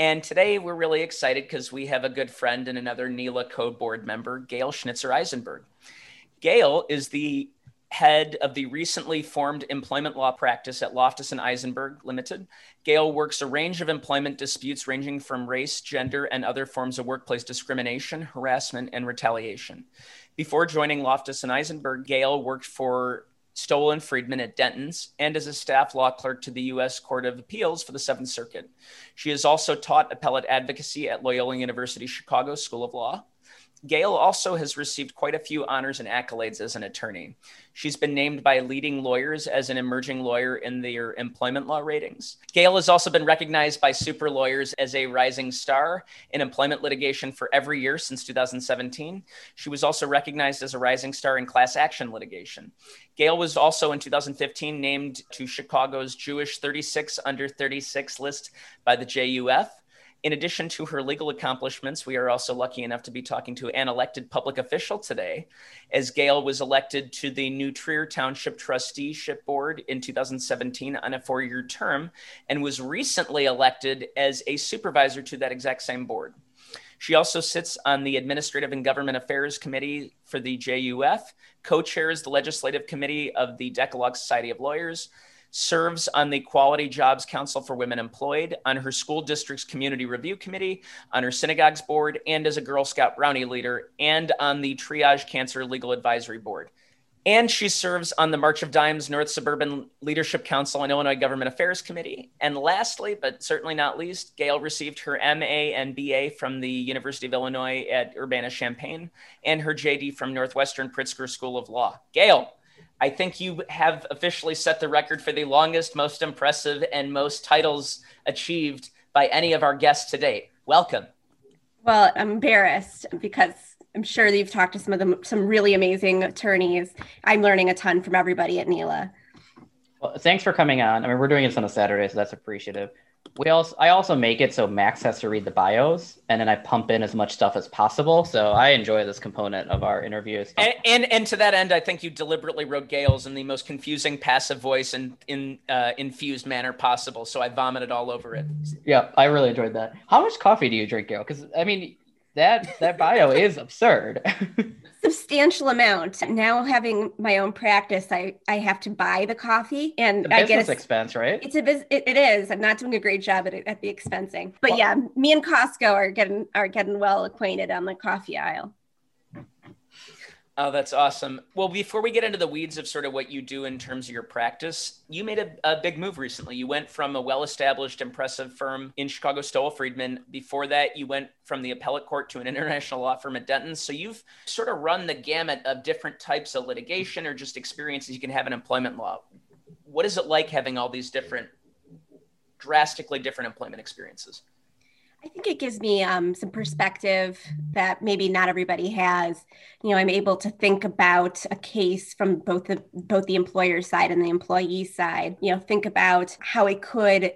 And today we're really excited because we have a good friend and another NELA Code Board member, Gail Schnitzer Eisenberg. Gail is the head of the recently formed employment law practice at Loftus and Eisenberg Limited. Gail works a range of employment disputes ranging from race, gender, and other forms of workplace discrimination, harassment, and retaliation. Before joining Loftus and Eisenberg, Gail worked for Stowell and Friedman at Dentons, and as a staff law clerk to the U.S. Court of Appeals for the Seventh Circuit. She has also taught appellate advocacy at Loyola University Chicago School of Law. Gail also has received quite a few honors and accolades as an attorney. She's been named by leading lawyers as an emerging lawyer in their employment law ratings. Gail has also been recognized by super lawyers as a rising star in employment litigation for every year since 2017. She was also recognized as a rising star in class action litigation. Gail was also in 2015 named to Chicago's Jewish 36 under 36 list by the JUF. In addition to her legal accomplishments, we are also lucky enough to be talking to an elected public official today, as Gail was elected to the New Trier Township Trusteeship Board in 2017 on a four year term and was recently elected as a supervisor to that exact same board. She also sits on the Administrative and Government Affairs Committee for the JUF, co chairs the Legislative Committee of the Decalogue Society of Lawyers, serves on the Quality Jobs Council for Women Employed, on her school district's community review committee, on her synagogues board, and as a Girl Scout Brownie leader, and on the Triage Cancer Legal Advisory Board. And she serves on the March of Dimes North Suburban Leadership Council and Illinois Government Affairs Committee. And lastly, but certainly not least, Gail received her MA and BA from the University of Illinois at Urbana Champaign and her JD from Northwestern Pritzker School of Law. Gail, I think you have officially set the record for the longest, most impressive, and most titles achieved by any of our guests to date. Welcome. Well, I'm embarrassed because I'm sure that you've talked to some of them, some really amazing attorneys. I'm learning a ton from everybody at NELA. Well, thanks for coming on. I mean, we're doing this on a Saturday, so that's appreciative we also I also make it so Max has to read the bios and then I pump in as much stuff as possible. So I enjoy this component of our interviews. And and, and to that end, I think you deliberately wrote Gail's in the most confusing passive voice and in uh, infused manner possible. So I vomited all over it. Yeah, I really enjoyed that. How much coffee do you drink, Gail? Because I mean that that bio is absurd. substantial amount. Now having my own practice, I I have to buy the coffee, and I get a expense, right? It's a it, it is. I'm not doing a great job at at the expensing, but well, yeah, me and Costco are getting are getting well acquainted on the coffee aisle. Oh, that's awesome. Well, before we get into the weeds of sort of what you do in terms of your practice, you made a, a big move recently. You went from a well established, impressive firm in Chicago, Stowell Friedman. Before that, you went from the appellate court to an international law firm at Denton. So you've sort of run the gamut of different types of litigation or just experiences you can have in employment law. What is it like having all these different, drastically different employment experiences? I think it gives me um, some perspective that maybe not everybody has. You know, I'm able to think about a case from both the both the employer side and the employee side. You know, think about how it could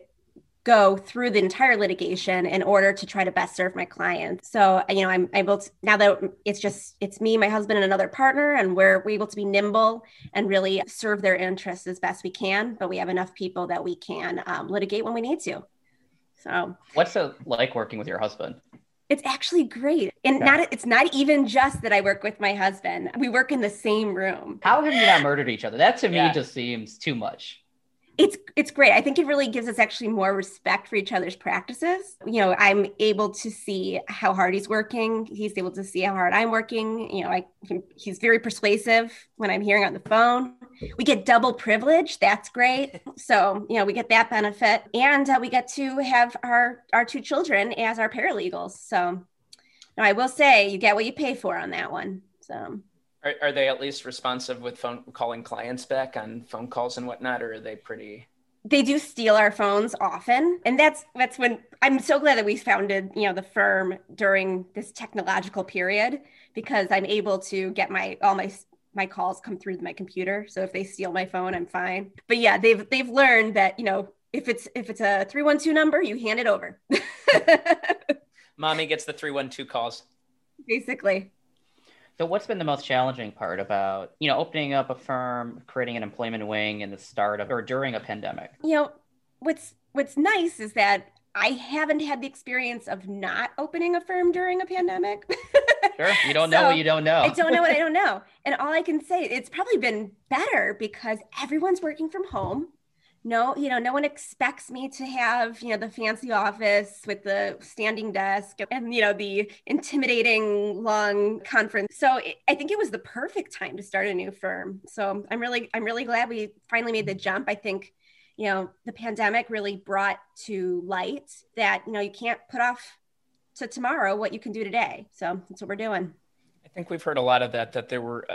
go through the entire litigation in order to try to best serve my client. So, you know, I'm able to now that it's just it's me, my husband, and another partner, and we're, we're able to be nimble and really serve their interests as best we can. But we have enough people that we can um, litigate when we need to. So, what's it like working with your husband? It's actually great. And yeah. not it's not even just that I work with my husband. We work in the same room. How have you not murdered each other? That to me yeah. just seems too much it's it's great. I think it really gives us actually more respect for each other's practices. You know, I'm able to see how hard he's working. He's able to see how hard I'm working. You know, I he's very persuasive when I'm hearing on the phone. We get double privilege. That's great. So you know, we get that benefit, and uh, we get to have our our two children as our paralegals. So, now I will say, you get what you pay for on that one. So. Are, are they at least responsive with phone calling clients back on phone calls and whatnot, or are they pretty? they do steal our phones often and that's that's when i'm so glad that we founded you know the firm during this technological period because i'm able to get my all my my calls come through my computer. So if they steal my phone i'm fine. But yeah they've they've learned that you know if it's if it's a 312 number you hand it over. Mommy gets the 312 calls. Basically so what's been the most challenging part about, you know, opening up a firm, creating an employment wing in the start of or during a pandemic? You know, what's what's nice is that I haven't had the experience of not opening a firm during a pandemic. sure. You don't so know what you don't know. I don't know what I don't know. And all I can say, it's probably been better because everyone's working from home no you know no one expects me to have you know the fancy office with the standing desk and you know the intimidating long conference. So it, i think it was the perfect time to start a new firm. So i'm really i'm really glad we finally made the jump. I think you know the pandemic really brought to light that you know you can't put off to tomorrow what you can do today. So that's what we're doing. I think we've heard a lot of that that there were uh,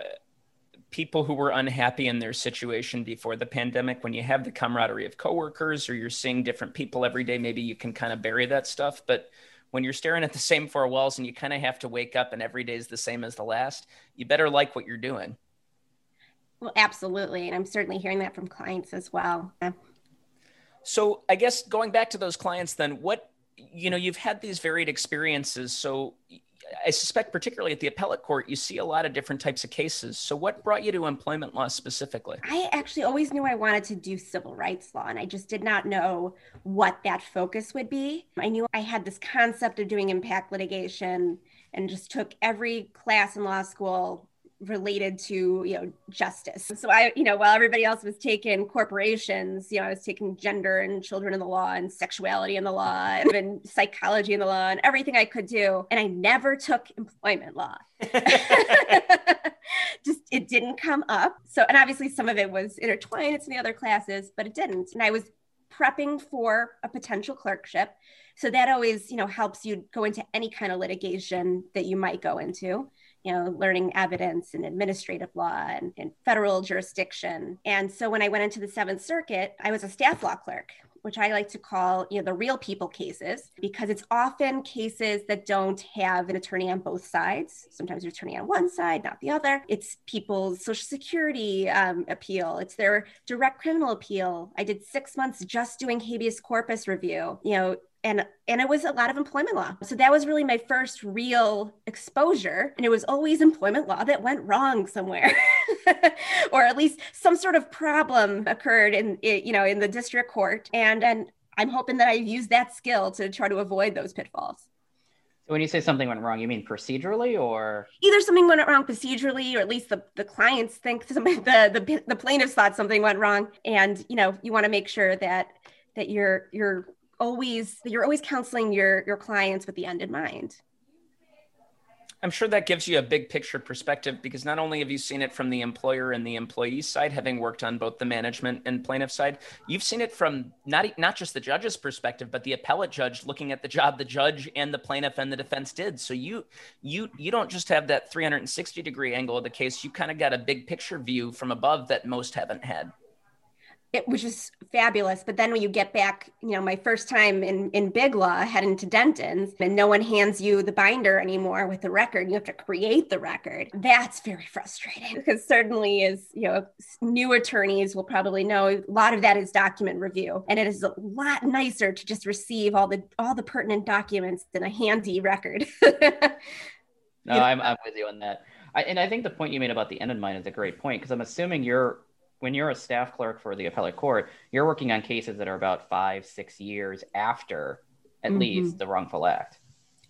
people who were unhappy in their situation before the pandemic when you have the camaraderie of coworkers or you're seeing different people every day maybe you can kind of bury that stuff. But when you're staring at the same four walls and you kind of have to wake up and every day is the same as the last you better like what you're doing. Well absolutely. And i'm certainly hearing that from clients as well. Uh, so i guess going back to those clients then what you know you've had these varied experiences. So I suspect, particularly at the appellate court, you see a lot of different types of cases. So, what brought you to employment law specifically? I actually always knew I wanted to do civil rights law, and I just did not know what that focus would be. I knew I had this concept of doing impact litigation and just took every class in law school related to you know justice. So i you know while everybody else was taking corporations you know i was taking gender and children in the law and sexuality in the law and even psychology in the law and everything i could do. And i never took employment law. Just it didn't come up. So and obviously some of it was intertwined it's in the other classes but it didn't. And i was prepping for a potential clerkship. So that always you know helps you go into any kind of litigation that you might go into you know, learning evidence and administrative law and, and federal jurisdiction. And so when I went into the Seventh Circuit, I was a staff law clerk which I like to call, you know, the real people cases, because it's often cases that don't have an attorney on both sides. Sometimes an attorney on one side, not the other. It's people's social security um, appeal. It's their direct criminal appeal. I did six months just doing habeas corpus review. You know, and and it was a lot of employment law. So that was really my first real exposure. And it was always employment law that went wrong somewhere or at least some sort of problem occurred in you know in the district court. And and i'm hoping that i've used that skill to try to avoid those pitfalls. So when you say something went wrong you mean procedurally or? Either something went wrong procedurally or at least the, the clients think something the, the the plaintiffs thought something went wrong. And you know you want to make sure that that you're you're always you're always counseling your your clients with the end in mind. I'm sure that gives you a big picture perspective because not only have you seen it from the employer and the employee side having worked on both the management and plaintiff side you've seen it from not not just the judge's perspective but the appellate judge looking at the job the judge and the plaintiff and the defense did. So you you you don't just have that 360 degree angle of the case. You kind of got a big picture view from above that most haven't had it was just fabulous. But then when you get back, you know, my first time in, in Big Law heading to Denton's and no one hands you the binder anymore with the record, you have to create the record. That's very frustrating because certainly as, you know, new attorneys will probably know a lot of that is document review. And it is a lot nicer to just receive all the all the pertinent documents in a handy record. no, I'm, I'm with you on that. I, and I think the point you made about the end in mind is a great point because I'm assuming you're when you're a staff clerk for the appellate court, you're working on cases that are about five, six years after at mm-hmm. least the wrongful act.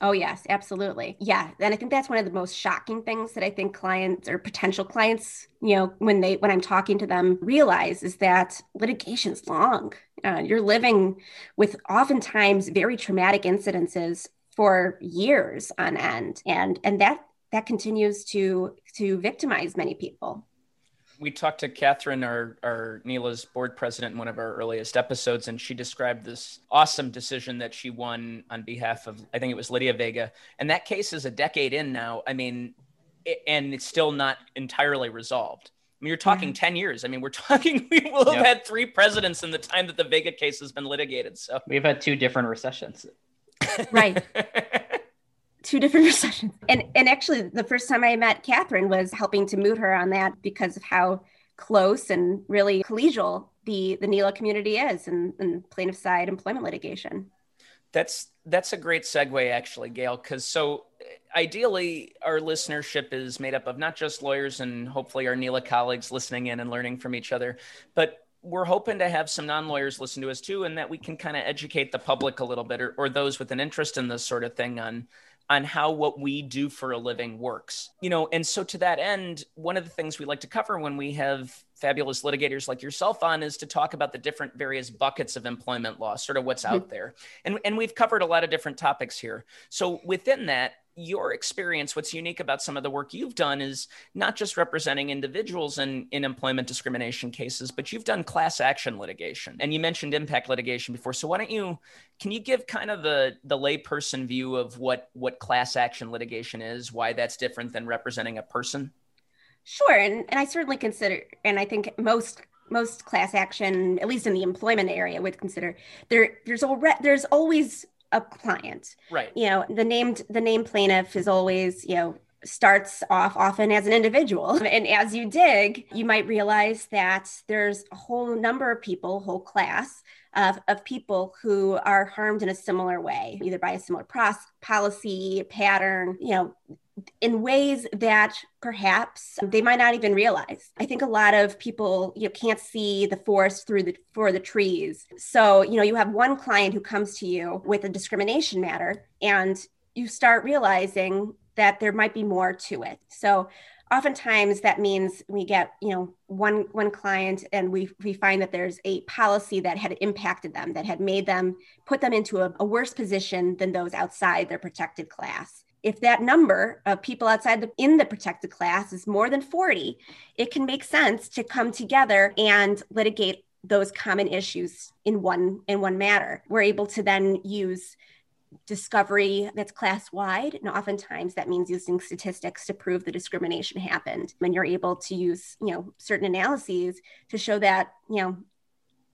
Oh, yes, absolutely. Yeah. And I think that's one of the most shocking things that I think clients or potential clients, you know, when they, when I'm talking to them, realize is that litigation's long. Uh, you're living with oftentimes very traumatic incidences for years on end. And, and that, that continues to, to victimize many people we talked to Catherine, our, our NELA's board president, in one of our earliest episodes, and she described this awesome decision that she won on behalf of, I think it was Lydia Vega. And that case is a decade in now. I mean, it, and it's still not entirely resolved. I mean, you're talking mm-hmm. 10 years. I mean, we're talking, we will have yep. had three presidents in the time that the Vega case has been litigated. So we've had two different recessions. right. two different recessions. And and actually the first time I met Catherine was helping to moot her on that because of how close and really collegial the the NELA community is and, plaintiff side employment litigation. That's that's a great segue actually, Gail, because so eh, ideally our listenership is made up of not just lawyers and hopefully our NELA colleagues listening in and learning from each other, but we're hoping to have some non-lawyers listen to us too, and that we can kind of educate the public a little bit or, or those with an interest in this sort of thing on on how what we do for a living works. You know, and so to that end, one of the things we like to cover when we have fabulous litigators like yourself on is to talk about the different various buckets of employment law, sort of what's mm-hmm. out there. And and we've covered a lot of different topics here. So within that, your experience, what's unique about some of the work you've done is not just representing individuals in, in employment discrimination cases, but you've done class action litigation. And you mentioned impact litigation before. So why don't you can you give kind of the the layperson view of what what class action litigation is, why that's different than representing a person? Sure. And and I certainly consider and I think most most class action, at least in the employment area, would consider there there's already there's always a client. Right. You know, the named the named plaintiff is always, you know, starts off often as an individual. And as you dig, you might realize that there's a whole number of people, whole class of, of people who are harmed in a similar way, either by a similar process, policy, pattern, you know, in ways that perhaps they might not even realize. I think a lot of people you know, can't see the forest through the for the trees. So, you know, you have one client who comes to you with a discrimination matter and you start realizing that there might be more to it. So, oftentimes that means we get you know one one client and we we find that there's a policy that had impacted them that had made them put them into a, a worse position than those outside their protected class if that number of people outside the in the protected class is more than 40 it can make sense to come together and litigate those common issues in one in one matter. We're able to then use discovery that's class wide and oftentimes that means using statistics to prove the discrimination happened. And you're able to use you know certain analyses to show that you know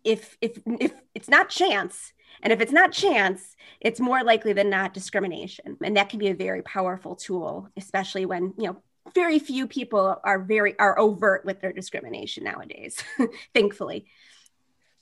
if if if it's not chance and if it's not chance, it's more likely than not discrimination. And that can be a very powerful tool, especially when, you know, very few people are very are overt with their discrimination nowadays, thankfully.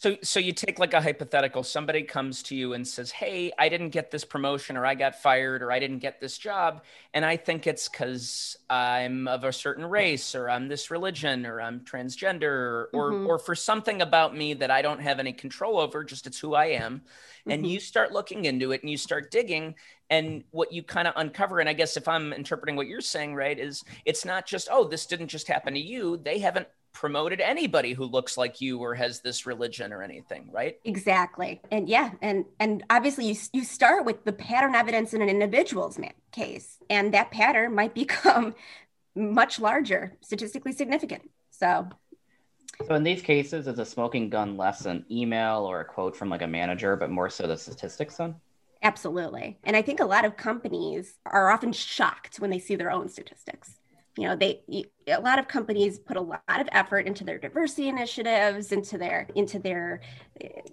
So, so you take like a hypothetical. Somebody comes to you and says, "Hey, I didn't get this promotion, or I got fired, or I didn't get this job, and I think it's because I'm of a certain race, or I'm this religion, or I'm transgender, or mm-hmm. or for something about me that I don't have any control over. Just it's who I am." Mm-hmm. And you start looking into it, and you start digging, and what you kind of uncover, and I guess if I'm interpreting what you're saying right, is it's not just, "Oh, this didn't just happen to you." They haven't promoted anybody who looks like you or has this religion or anything right? Exactly. And yeah and and obviously you, you start with the pattern evidence in an individual's case and that pattern might become much larger statistically significant. So so in these cases is a smoking gun less an email or a quote from like a manager but more so the statistics then? Absolutely. And i think a lot of companies are often shocked when they see their own statistics. You know they a lot of companies put a lot of effort into their diversity initiatives into their into their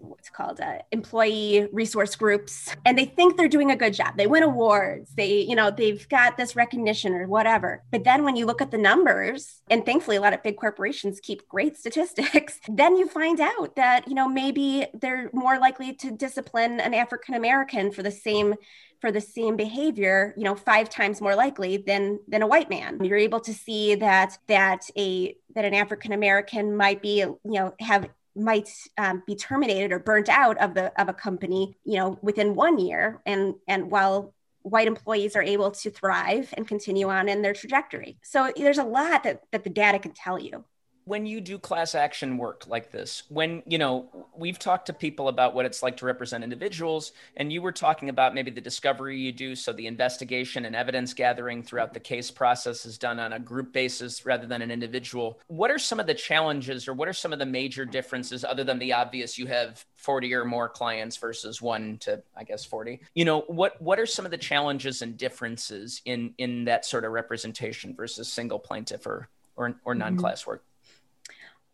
what's called uh, employee resource groups and they think they're doing a good job. They win awards. They you know they've got this recognition or whatever. But then when you look at the numbers and thankfully a lot of big corporations keep great statistics then you find out that you know maybe they're more likely to discipline an african american for the same for the same behavior you know five times more likely than than a white man. You're able to see that that a that an african american might be you know have might um, be terminated or burnt out of the of a company you know within one year and and while white employees are able to thrive and continue on in their trajectory. So there's a lot that that the data can tell you when you do class action work like this when you know we've talked to people about what it's like to represent individuals and you were talking about maybe the discovery you do so the investigation and evidence gathering throughout the case process is done on a group basis rather than an individual. What are some of the challenges or what are some of the major differences other than the obvious you have 40 or more clients versus 1 to I guess 40 you know what what are some of the challenges and differences in in that sort of representation versus single plaintiff or or, or mm-hmm. non-class work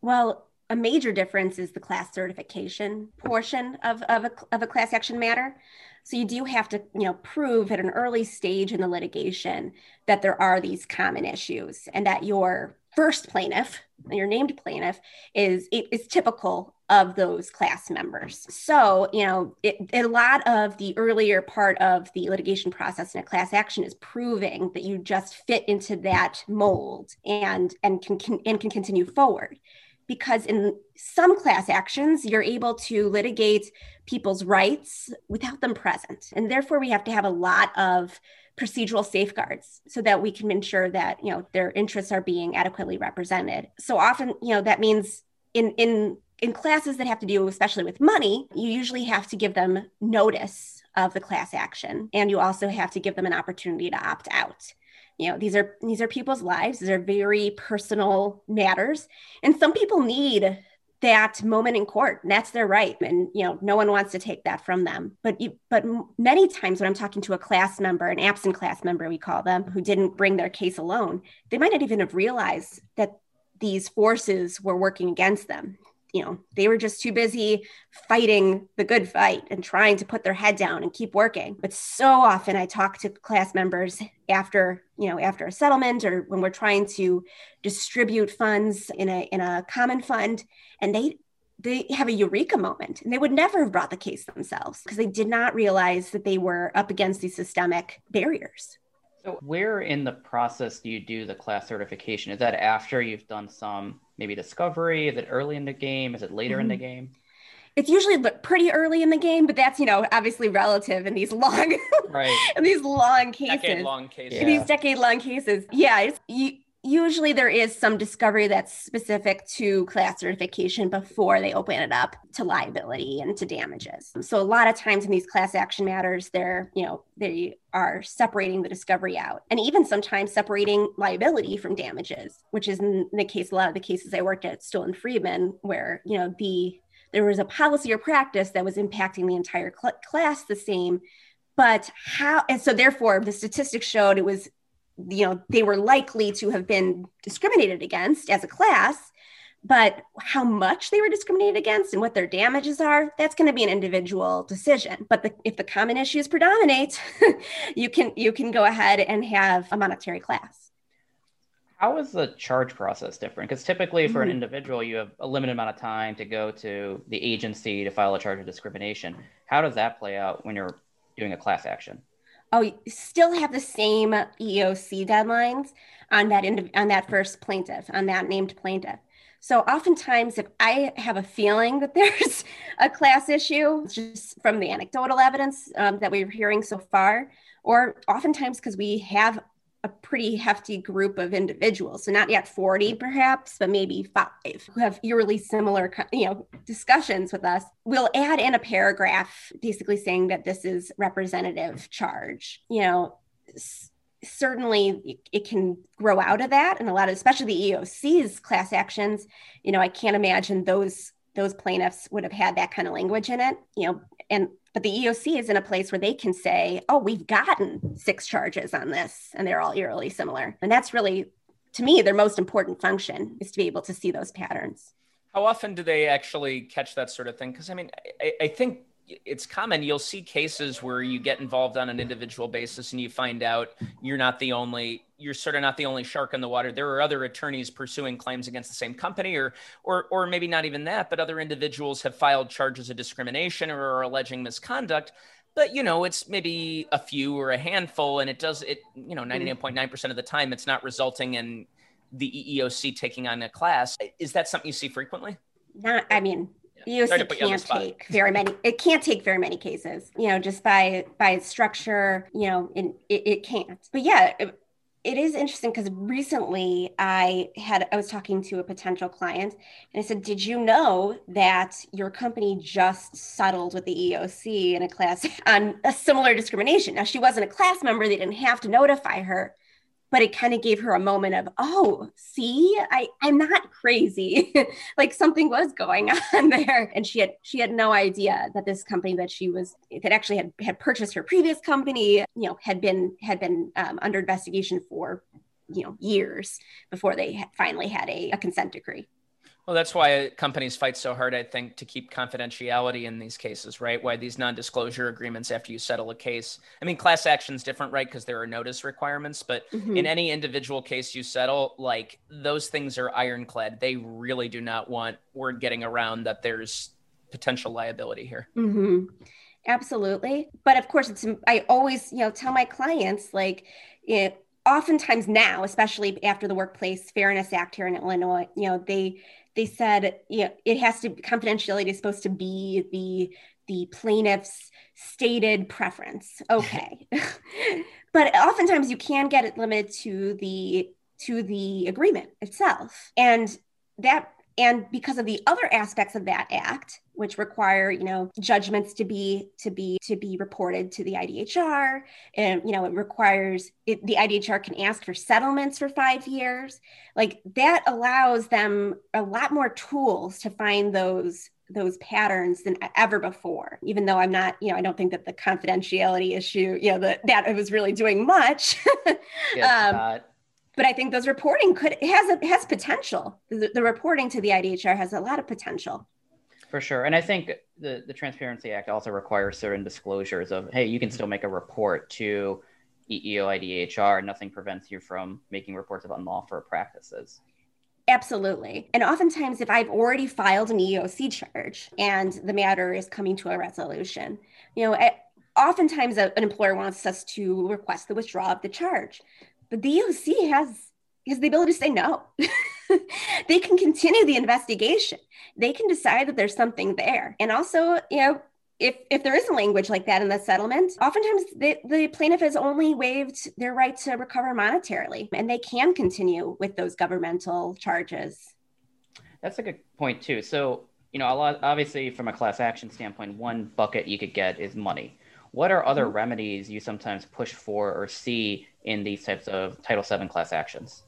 Well, a major difference is the class certification portion of, of, a, of a class action matter. So you do have to, you know, prove at an early stage in the litigation that there are these common issues and that your first plaintiff, your named plaintiff, is is typical of those class members. So, you know, it, a lot of the earlier part of the litigation process in a class action is proving that you just fit into that mold and and can, can and can continue forward. Because in some class actions, you're able to litigate people's rights without them present. And therefore, we have to have a lot of procedural safeguards so that we can ensure that you know their interests are being adequately represented. So often you know that means in in in classes that have to do especially with money you usually have to give them notice of the class action. And you also have to give them an opportunity to opt out you know these are these are people's lives. These are very personal matters. And some people need that moment in court and that's their right and you know no one wants to take that from them. But you, but many times when i'm talking to a class member an absent class member we call them who didn't bring their case alone they might not even have realized that these forces were working against them you know they were just too busy fighting the good fight and trying to put their head down and keep working. But so often i talk to class members after you know after a settlement or when we're trying to distribute funds in a in a common fund and they they have a eureka moment and they would never have brought the case themselves because they did not realize that they were up against these systemic barriers. So where in the process do you do the class certification? Is that after you've done some maybe discovery is it early in the game is it later mm-hmm. in the mm-hmm. game it's usually pretty early in the game, but that's you know obviously relative in these long, right? in these long cases, decade long cases, yeah. these decade long cases. Yeah, you, usually there is some discovery that's specific to class certification before they open it up to liability and to damages. So a lot of times in these class action matters, they're, you know, they are separating the discovery out and even sometimes separating liability from damages, which is in the case, a lot of the cases I worked at Stowell and Friedman, where, you know, the there was a policy or practice that was impacting the entire cl- class the same but how and so therefore the statistics showed it was you know they were likely to have been discriminated against as a class but how much they were discriminated against and what their damages are that's going to be an individual decision. But the, if the common issues predominate you can you can go ahead and have a monetary class. How is the charge process different? Because typically for mm-hmm. an individual you have a limited amount of time to go to the agency to file a charge of discrimination. How does that play out when you're doing a class action oh, still have the same EEOC deadlines on that on that first plaintiff, on that named plaintiff. So oftentimes, if I have a feeling that there's a class issue, just from the anecdotal evidence um, that we're hearing so far, or oftentimes because we have a pretty hefty group of individuals. So not yet 40 perhaps, but maybe five who have eerily similar, you know, discussions with us. We'll add in a paragraph basically saying that this is representative charge. You know, certainly it can grow out of that and a lot of especially the EEOC's class actions, you know, I can't imagine those those plaintiffs would have had that kind of language in it, you know, and but the EEOC is in a place where they can say, oh, we've gotten six charges on this, and they're all eerily similar. And that's really, to me, their most important function is to be able to see those patterns. How often do they actually catch that sort of thing? Because I mean, I, I think it's common. You'll see cases where you get involved on an individual basis and you find out you're not the only you're sort of not the only shark in the water. There are other attorneys pursuing claims against the same company or or or maybe not even that, but other individuals have filed charges of discrimination or are alleging misconduct. But you know, it's maybe a few or a handful and it does it, you know, mm-hmm. 99.9% of the time it's not resulting in the EEOC taking on a class. Is that something you see frequently? Not I mean, EEOC can't take very many. It can't take very many cases, you know, just by by its structure. You know, it, it can't. But yeah, it, it is interesting because recently I had I was talking to a potential client and I said, "Did you know that your company just settled with the EEOC in a class on a similar discrimination?" Now she wasn't a class member; they didn't have to notify her, but it kind of gave her a moment of oh see? I i'm not crazy. Like something was going on there. And she had she had no idea that this company that she was that actually had had purchased her previous company you know had been had been um, under investigation for you know years before they finally had a, a consent decree Well, that's why companies fight so hard, I think, to keep confidentiality in these cases, right? Why these non disclosure agreements after you settle a case. I mean, class action is different, right? Because there are notice requirements, but mm-hmm. in any individual case you settle, like those things are ironclad. They really do not want word getting around that there's potential liability here. Mm-hmm. Absolutely. But of course, it's, I always, you know, tell my clients, like, it, oftentimes now, especially after the Workplace Fairness Act here in Illinois, you know, they, they said you know, it has to confidentiality is supposed to be the the plaintiff's stated preference. Okay. but oftentimes you can get it limited to the to the agreement itself. And that and because of the other aspects of that act which require you know judgments to be to be to be reported to the idhr and you know it requires it, the idhr can ask for settlements for five years like that allows them a lot more tools to find those those patterns than ever before. Even though i'm not you know i don't think that the confidentiality issue you know that that it was really doing much. Um, but I think those reporting could has a, has potential. The, the, reporting to the IDHR has a lot of potential. For sure, and I think the the Transparency Act also requires certain disclosures of hey, you can still make a report to EEO IDHR. Nothing prevents you from making reports of unlawful practices. Absolutely. And oftentimes, if I've already filed an EEOC charge and the matter is coming to a resolution, you know, eh, oftentimes uh, an employer wants us to request the withdrawal of the charge. But the EEOC has has the ability to say no. they can continue the investigation. They can decide that there's something there. And also, you know, if if there is a language like that in the settlement, oftentimes the, the plaintiff has only waived their right to recover monetarily, and they can continue with those governmental charges. That's a good point too. So, you know, a lot obviously from a class action standpoint, one bucket you could get is money. What are other mm-hmm. remedies you sometimes push for or see in these types of Title VII class actions?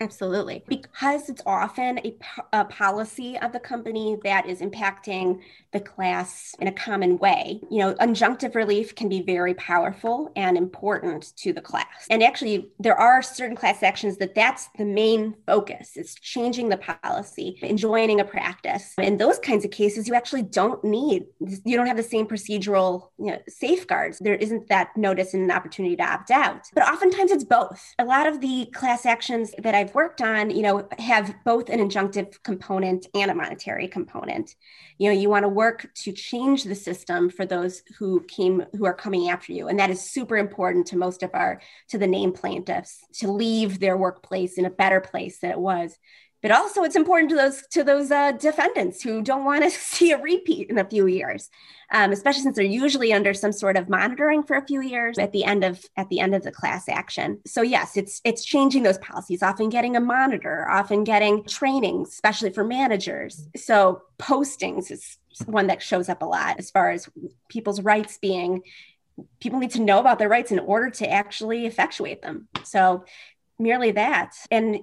Absolutely. Because it's often a, a, policy of the company that is impacting the class in a common way. You know, injunctive relief can be very powerful and important to the class. And actually, there are certain class actions that that's the main focus. It's changing the policy, enjoining a practice. In those kinds of cases, you actually don't need, you don't have the same procedural you know, safeguards. There isn't that notice and an opportunity to opt out. But oftentimes it's both. A lot of the class actions that I've worked on, you know, have both an injunctive component and a monetary component. You know, you want to work to change the system for those who came who are coming after you, and that is super important to most of our to the name plaintiffs to leave their workplace in a better place than it was. But also it's important to those to those uh, defendants who don't want to see a repeat in a few years um, especially since they're usually under some sort of monitoring for a few years at the end of at the end of the class action. So yes it's it's changing those policies often getting a monitor often getting training especially for managers. So postings is one that shows up a lot as far as people's rights being people need to know about their rights in order to actually effectuate them. So merely that. And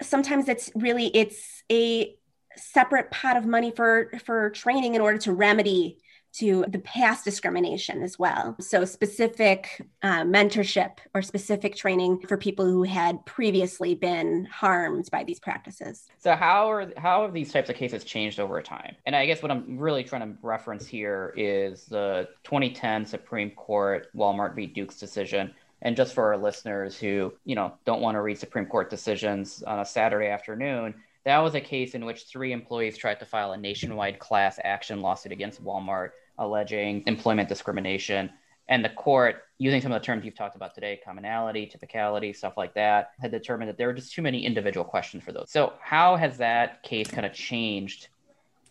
sometimes it's really it's a separate pot of money for for training in order to remedy to the past discrimination as well. So, specific uh, mentorship or specific training for people who had previously been harmed by these practices. So, how are how have these types of cases changed over time? And I guess what I'm really trying to reference here is the 2010 Supreme Court Walmart v. Dukes decision and just for our listeners who, you know, don't want to read Supreme Court decisions on a Saturday afternoon, that was a case in which three employees tried to file a nationwide class action lawsuit against Walmart alleging employment discrimination. And the court, using some of the terms you've talked about today, commonality, typicality, stuff like that, had determined that there were just too many individual questions for those. So, how has that case kind of changed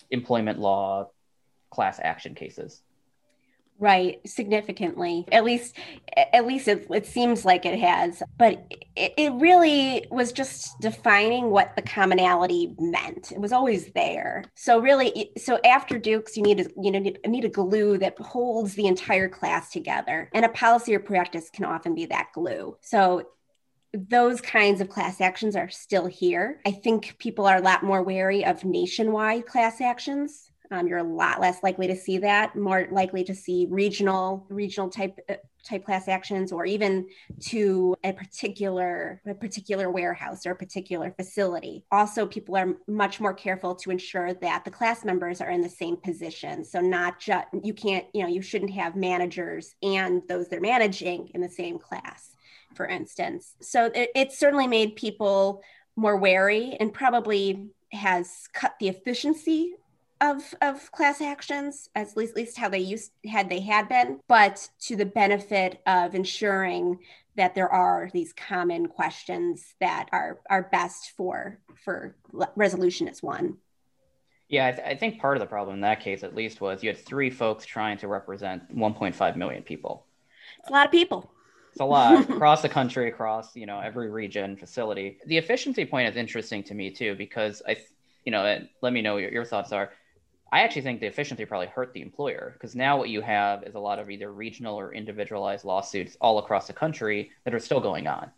employment law class action cases? Right significantly at least at least it, it seems like it has but it, it, really was just defining what the commonality meant. It was always there. So really so after dukes you need a you know need, need a glue that holds the entire class together and a policy or practice can often be that glue. So those kinds of class actions are still here. I think people are a lot more wary of nationwide class actions um, you're a lot less likely to see that more likely to see regional regional type uh, type class actions or even to a particular a particular warehouse or a particular facility. Also people are much more careful to ensure that the class members are in the same position. So not just you can't you know you shouldn't have managers and those they're managing in the same class for instance. So it, it certainly made people more wary and probably has cut the efficiency of of class actions as least, least how they used had they had been but to the benefit of ensuring that there are these common questions that are are best for for resolution as one. Yeah I, th- I think part of the problem in that case at least was you had three folks trying to represent 1.5 million people. It's a lot of people. It's a lot. Across the country across you know every region facility. The efficiency point is interesting to me too because i you know uh, let me know what your, your thoughts are I actually think the efficiency probably hurt the employer because now what you have is a lot of either regional or individualized lawsuits all across the country that are still going on.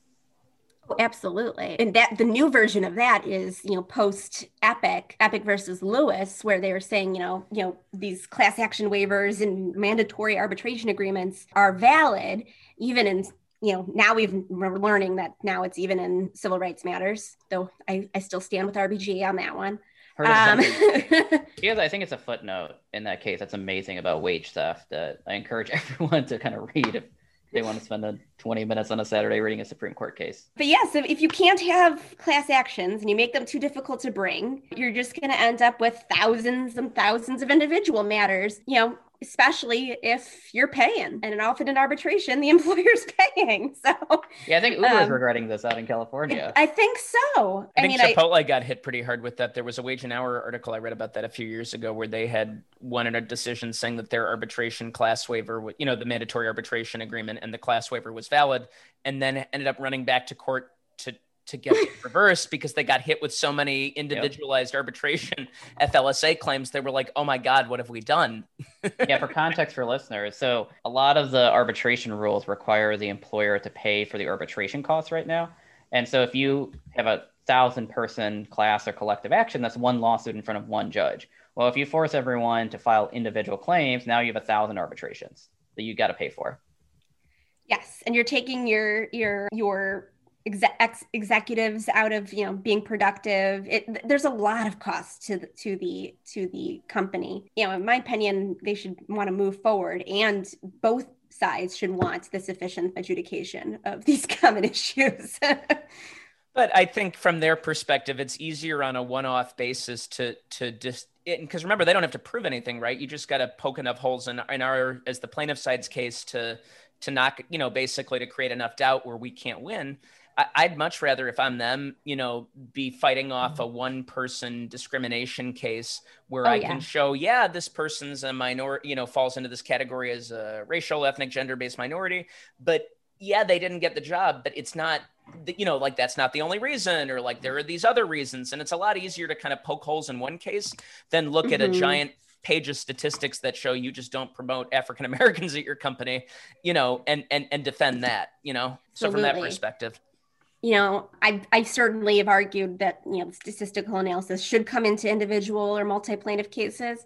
Oh, absolutely. And that the new version of that is, you know, post Epic, Epic versus Lewis, where they were saying, you know, you know, these class action waivers and mandatory arbitration agreements are valid, even in you know, now we've we're learning that now it's even in civil rights matters, though I, I still stand with RBG on that one. Um, because I think it's a footnote in that case that's amazing about wage theft that I encourage everyone to kind of read if they want to spend a 20 minutes on a Saturday reading a Supreme Court case. But yes, if, if you can't have class actions and you make them too difficult to bring, you're just going to end up with thousands and thousands of individual matters. You know, especially if you're paying and often in arbitration the employer's paying. So yeah i think uber is um, regretting this out in california. I think so. I, I think mean, chipotle I, got hit pretty hard with that. There was a wage and hour article i read about that a few years ago where they had wanted a decision saying that their arbitration class waiver you know the mandatory arbitration agreement and the class waiver was valid and then ended up running back to court to to get reversed because they got hit with so many individualized yep. arbitration FLSA claims. They were like, "Oh my God, what have we done?" yeah, for context for listeners, so a lot of the arbitration rules require the employer to pay for the arbitration costs right now, and so if you have a thousand person class or collective action, that's one lawsuit in front of one judge. Well, if you force everyone to file individual claims, now you have a thousand arbitrations that you got to pay for. Yes, and you're taking your your your ex- executives out of you know being productive. It, there's a lot of costs to the to the to the company. You know in my opinion they should want to move forward and both sides should want this efficient adjudication of these common issues. But i think from their perspective it's easier on a one-off basis to to just because remember they don't have to prove anything right? You just got to poke enough holes in, in our as the plaintiff side's case to to knock you know basically to create enough doubt where we can't win I'd much rather, if I'm them, you know, be fighting off a one person discrimination case where oh, I yeah. can show, yeah, this person's a minority, you know, falls into this category as a racial, ethnic, gender based minority. But yeah, they didn't get the job, but it's not, you know, like that's not the only reason, or like there are these other reasons. And it's a lot easier to kind of poke holes in one case than look mm-hmm. at a mm-hmm. giant page of statistics that show you just don't promote African Americans at your company, you know, and and and defend that, you know. So from that perspective you know, I, I certainly have argued that, you know, statistical analysis should come into individual or multi-plaintiff cases,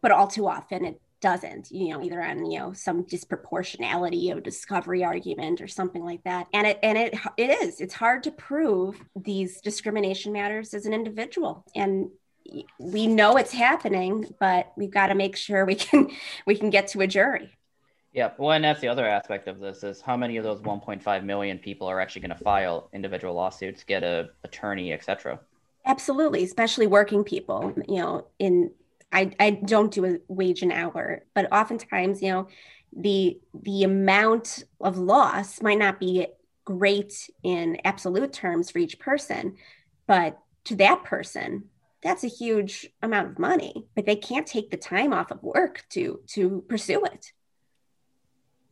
but all too often it doesn't, you know, either on, you know, some disproportionality of discovery argument or something like that. And it, and it, it is, it's hard to prove these discrimination matters as an individual. And we know it's happening, but we've got to make sure we can, we can get to a jury. Yeah, well, and that's the other aspect of this is how many of those 1.5 million people are actually going to file individual lawsuits, get a attorney, etc. Absolutely, especially working people. You know, in I I don't do a wage an hour, but oftentimes, you know, the the amount of loss might not be great in absolute terms for each person, but to that person, that's a huge amount of money. But they can't take the time off of work to to pursue it.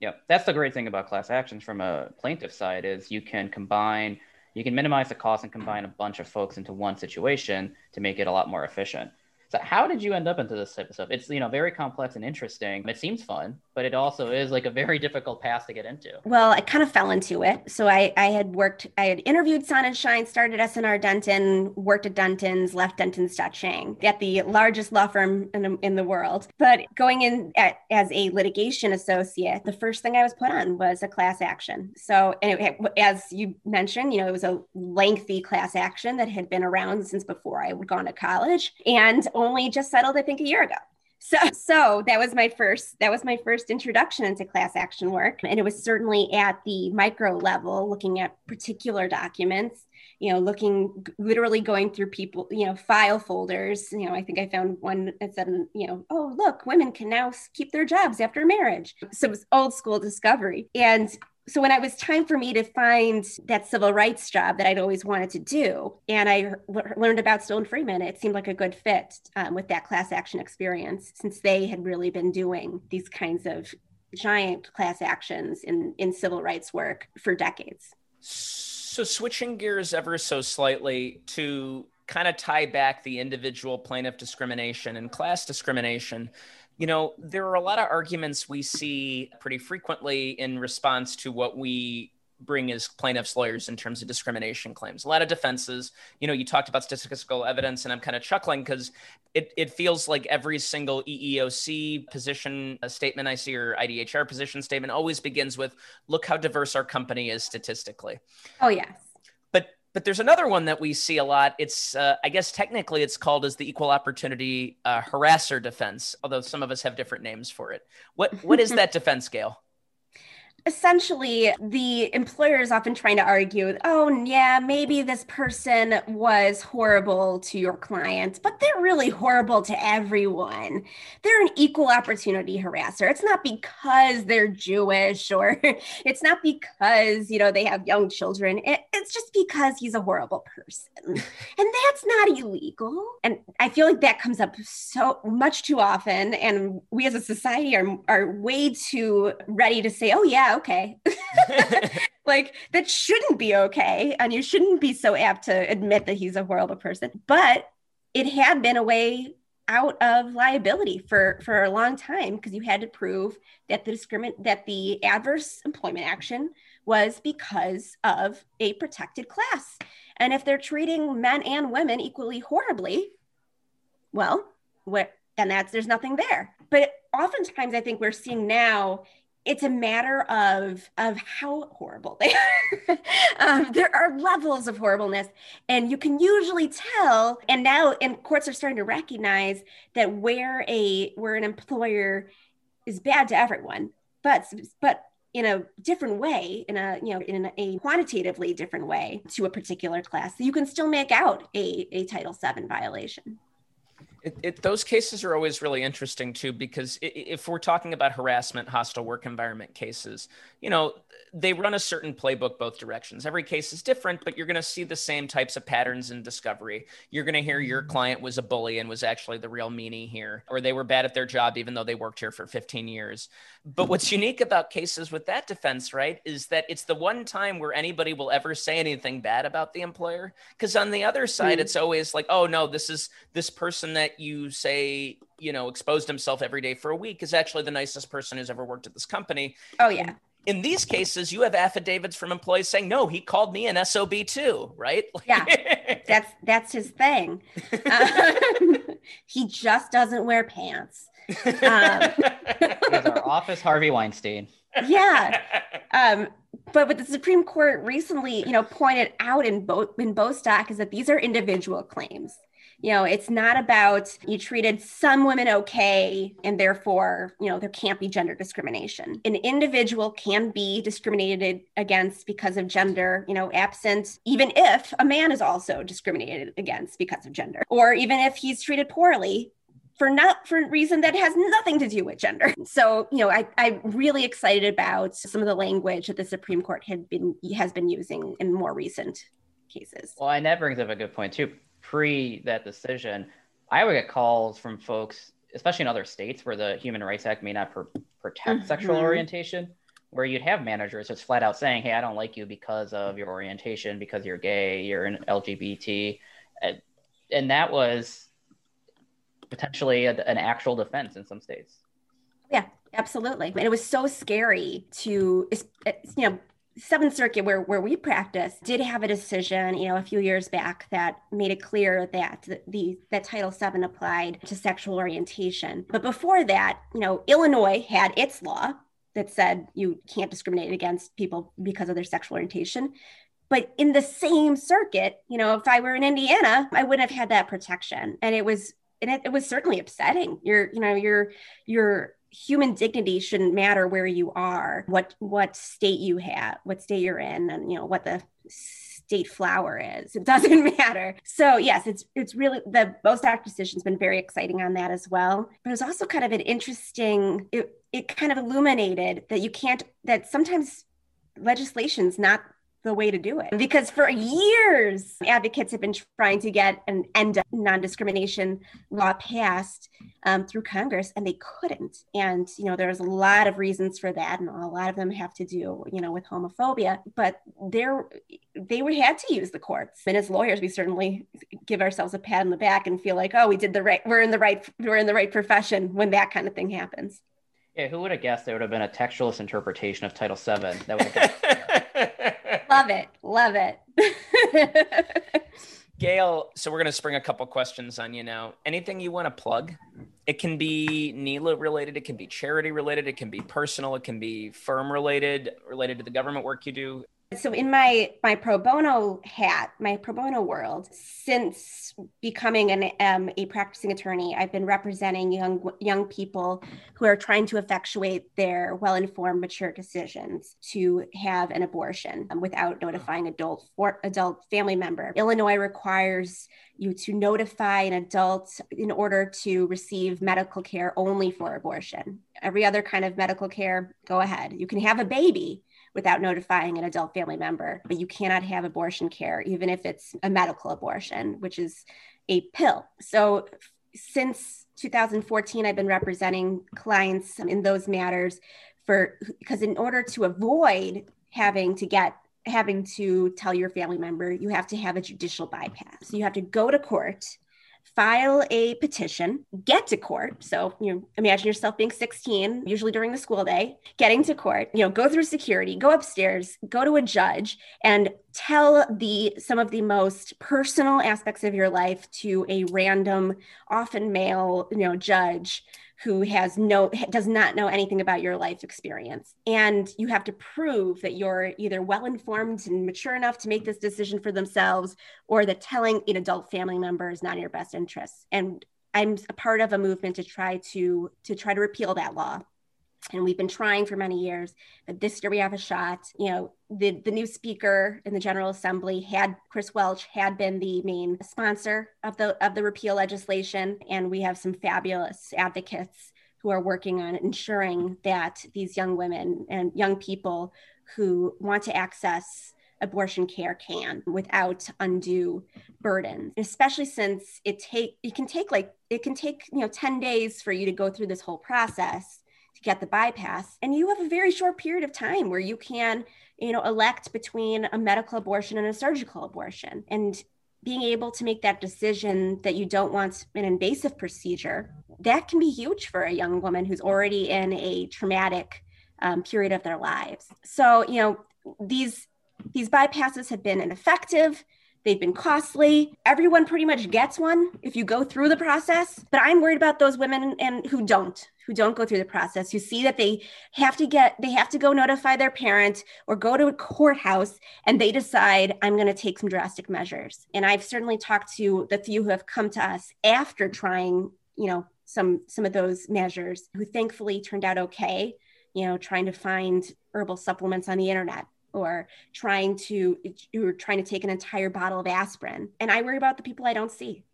Yeah, that's the great thing about class actions from a plaintiff side is you can combine, you can minimize the cost and combine a bunch of folks into one situation to make it a lot more efficient. So how did you end up into this type of stuff? It's you know very complex and interesting. It seems fun, but it also is like a very difficult path to get into. Well, I kind of fell into it. So I I had worked, I had interviewed Sonnenschein, started SNR Denton, worked at Denton's, left Denton's Shang at the largest law firm in, in the world. But going in at, as a litigation associate, the first thing I was put on was a class action. So anyway, as you mentioned, you know, it was a lengthy class action that had been around since before I had gone to college. And just settled, I think, a year ago. So, so that was my first that was my first introduction into class action work. And it was certainly at the micro level looking at particular documents you know looking literally going through people you know file folders. You know i think i found one that said you know oh look women can now keep their jobs after marriage. So it was old school discovery. And so when it was time for me to find that civil rights job that I'd always wanted to do, and I learned about Stone Freeman, it seemed like a good fit um, with that class action experience, since they had really been doing these kinds of giant class actions in in civil rights work for decades. So switching gears ever so slightly to kind of tie back the individual plaintiff discrimination and class discrimination you know, there are a lot of arguments we see pretty frequently in response to what we bring as plaintiffs lawyers in terms of discrimination claims. A lot of defenses, you know, you talked about statistical evidence, and I'm kind of chuckling because it, it feels like every single EEOC position uh, statement I see or IDHR position statement always begins with, look how diverse our company is statistically. Oh, yes. But there's another one that we see a lot. It's, uh, I guess, technically it's called as the equal opportunity uh, harasser defense, although some of us have different names for it. What what is that defense, Gail? Essentially the employer is often trying to argue oh yeah maybe this person was horrible to your client but they're really horrible to everyone. They're an equal opportunity harasser. It's not because they're jewish or it's not because you know they have young children. It, it's just because he's a horrible person. And that's not illegal. And i feel like that comes up so much too often. And we as a society are, are way too ready to say oh yeah okay. like that shouldn't be okay. And you shouldn't be so apt to admit that he's a horrible person. But it had been a way out of liability for for a long time because you had to prove that the discriminate that the adverse employment action was because of a protected class. And if they're treating men and women equally horribly, well, what then that's there's nothing there. But oftentimes I think we're seeing now it's a matter of of how horrible they are. um, there are levels of horribleness, and you can usually tell. And now, and courts are starting to recognize that where a where an employer is bad to everyone, but but in a different way, in a you know in a quantitatively different way to a particular class, you can still make out a a Title VII violation. It, it, those cases are always really interesting too, because if we're talking about harassment, hostile work environment cases, you know, they run a certain playbook both directions. Every case is different, but you're going to see the same types of patterns in discovery. You're going to hear your mm-hmm. client was a bully and was actually the real meanie here, or they were bad at their job even though they worked here for 15 years. But what's unique about cases with that defense, right, is that it's the one time where anybody will ever say anything bad about the employer. Because on the other side, mm-hmm. it's always like, oh no, this is this person that you say you know exposed himself every day for a week is actually the nicest person who's ever worked at this company. Oh yeah in these cases, you have affidavits from employees saying, "No, he called me an SOB too," right? yeah, that's that's his thing. Um, he just doesn't wear pants. Um, our office Harvey Weinstein. Yeah, um, but what the Supreme Court recently, you know, pointed out in both in Bostock is that these are individual claims you know it's not about you treated some women okay and therefore you know there can't be gender discrimination an individual can be discriminated against because of gender you know absent even if a man is also discriminated against because of gender or even if he's treated poorly for not for a reason that has nothing to do with gender. So, you know, I, I'm really excited about some of the language that the Supreme Court had been has been using in more recent cases. Well, and that brings up a good point too pre that decision, I would get calls from folks, especially in other states where the Human Rights Act may not pr- protect mm-hmm. sexual orientation, where you'd have managers just flat out saying, "Hey, I don't like you because of your orientation, because you're gay, you're an LGBT," and, and that was potentially a, an actual defense in some states. Yeah, absolutely. And it was so scary to, you know, Seventh Circuit, where where we practice, did have a decision, you know, a few years back that made it clear that the that Title VII applied to sexual orientation. But before that, you know, Illinois had its law that said you can't discriminate against people because of their sexual orientation. But in the same circuit, you know, if I were in Indiana, I wouldn't have had that protection. And it was and it, it was certainly upsetting. You're, you know, you're you're human dignity shouldn't matter where you are, what what state you have, what state you're in, and you know what the state flower is. It doesn't matter. So yes, it's it's really the Act decision's been very exciting on that as well. But it's also kind of an interesting. It it kind of illuminated that you can't that sometimes legislation's not the way to do it. Because for years, advocates have been trying to get an end of non discrimination law passed um, through Congress, and they couldn't. And, you know, there's a lot of reasons for that, and a lot of them have to do, you know, with homophobia. But there, they were, had to use the courts. And as lawyers, we certainly give ourselves a pat on the back and feel like, oh, we did the right, we're in the right, we're in the right profession when that kind of thing happens. Yeah, who would have guessed there would have been a textualist interpretation of Title VII that would have Love it. Love it. Gail, so we're going to spring a couple questions on you now. Anything you want to plug? It can be NELA related, it can be charity related, it can be personal, it can be firm related, related to the government work you do so in my my pro bono hat my pro bono world since becoming an um, a practicing attorney i've been representing young young people who are trying to effectuate their well-informed mature decisions to have an abortion um, without notifying adult for adult family member. Illinois requires you to notify an adult in order to receive medical care only for abortion. Every other kind of medical care go ahead. You can have a baby without notifying an adult family member. But you cannot have abortion care, even if it's a medical abortion, which is a pill. So since 2014, I've been representing clients in those matters for because in order to avoid having to get having to tell your family member you have to have a judicial bypass so you have to go to court file a petition, get to court. So, you imagine yourself being 16, usually during the school day, getting to court, you know, go through security, go upstairs, go to a judge and tell the some of the most personal aspects of your life to a random often male, you know, judge who has no does not know anything about your life experience. And you have to prove that you're either well informed and mature enough to make this decision for themselves or that telling an adult family member is not in your best interest. And i'm a part of a movement to try to to try to repeal that law and we've been trying for many years but this year we have a shot. You know the the new speaker in the general assembly had chris welch had been the main sponsor of the of the repeal legislation. And we have some fabulous advocates who are working on ensuring that these young women and young people who want to access abortion care can without undue burden especially since it take it can take like it can take you know 10 days for you to go through this whole process get the bypass. And you have a very short period of time where you can you know elect between a medical abortion and a surgical abortion. And being able to make that decision that you don't want an invasive procedure that can be huge for a young woman who's already in a traumatic um, period of their lives. So you know these these bypasses have been ineffective They've been costly. Everyone pretty much gets one if you go through the process. But I'm worried about those women and who don't, who don't go through the process, who see that they have to get, they have to go notify their parent or go to a courthouse and they decide, I'm going to take some drastic measures. And I've certainly talked to the few who have come to us after trying, you know, some some of those measures who thankfully turned out okay you know trying to find herbal supplements on the internet or trying to you're trying to take an entire bottle of aspirin. And i worry about the people i don't see.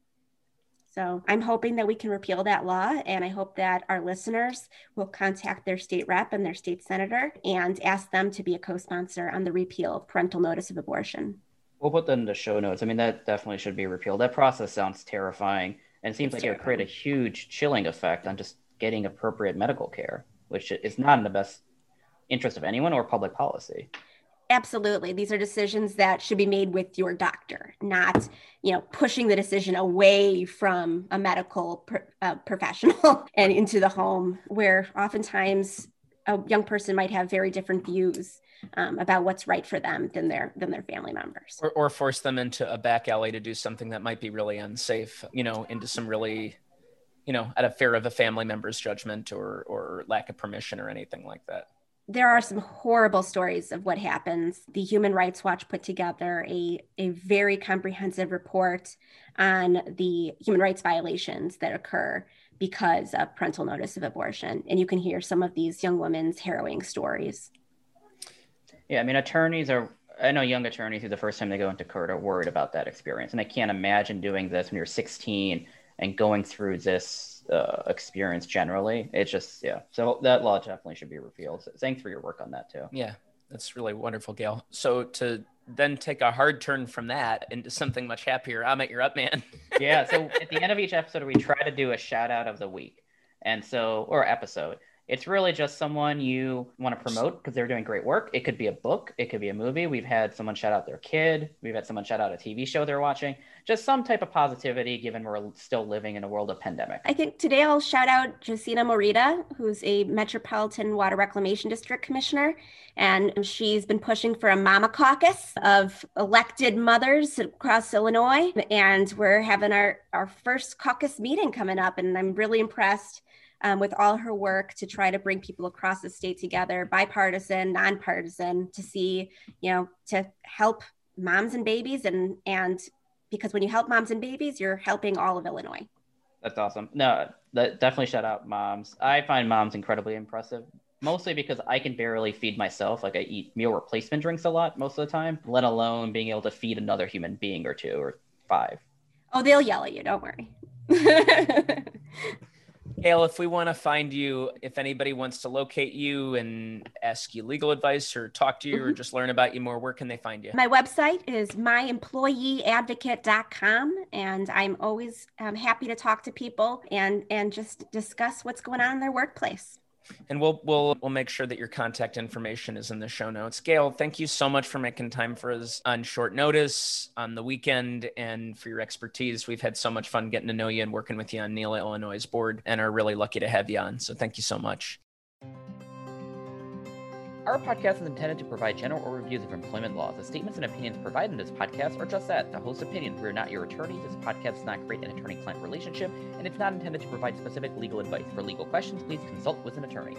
So i'm hoping that we can repeal that law and i hope that our listeners will contact their state rep and their state senator and ask them to be a co-sponsor on the repeal of parental notice of abortion. We'll put that in the show notes. I mean that definitely should be repealed. That process sounds terrifying and it seems it's like terrifying. it would create a huge chilling effect on just getting appropriate medical care which is not in the best interest of anyone or public policy absolutely. These are decisions that should be made with your doctor, not, you know, pushing the decision away from a medical uh, professional and into the home, where oftentimes a young person might have very different views um, about what's right for them than their than their family members or, or force them into a back alley to do something that might be really unsafe you know into some really you know at a fear of a family member's judgment or or lack of permission or anything like that there are some horrible stories of what happens. The Human Rights Watch put together a, a very comprehensive report on the human rights violations that occur because of parental notice of abortion. And you can hear some of these young women's harrowing stories. Yeah, I mean, attorneys are, I know young attorneys who the first time they go into court are worried about that experience. And I can't imagine doing this when you're 16 and going through this uh, experience generally. It's just, yeah. So that law definitely should be repealed. So thanks for your work on that too. Yeah, that's really wonderful, Gail. So to then take a hard turn from that into something much happier, I'm at your up, man. yeah. So at the end of each episode, we try to do a shout out of the week. And so, or episode. It's really just someone you want to promote because they're doing great work. It could be a book, it could be a movie. We've had someone shout out their kid, we've had someone shout out a TV show they're watching. Just some type of positivity given we're still living in a world of pandemic. I think today I'll shout out Josina Morita, who's a Metropolitan Water Reclamation District Commissioner. And she's been pushing for a mama caucus of elected mothers across Illinois. And we're having our, our first caucus meeting coming up. And I'm really impressed um, with all her work to try to bring people across the state together, bipartisan, nonpartisan, to see, you know, to help moms and babies and and because when you help moms and babies, you're helping all of Illinois. That's awesome. No, that definitely shout out moms. I find moms incredibly impressive. Mostly because I can barely feed myself. Like I eat meal replacement drinks a lot most of the time, let alone being able to feed another human being or two or five. Oh, they'll yell at you. Don't worry. Gail, if we want to find you, if anybody wants to locate you and ask you legal advice or talk to you mm-hmm. or just learn about you more, where can they find you? My website is myemployeeadvocate.com, and I'm always um, happy to talk to people and and just discuss what's going on in their workplace and we'll we'll we'll make sure that your contact information is in the show notes. Gail, thank you so much for making time for us on short notice on the weekend and for your expertise. We've had so much fun getting to know you and working with you on NELA Illinois' board, and are really lucky to have you on. So thank you so much. Our podcast is intended to provide general overviews of employment laws. The statements and opinions provided in this podcast are just that, the host's opinions. We are not your attorneys. This podcast does not create an attorney-client relationship, and it's not intended to provide specific legal advice. For legal questions, please consult with an attorney.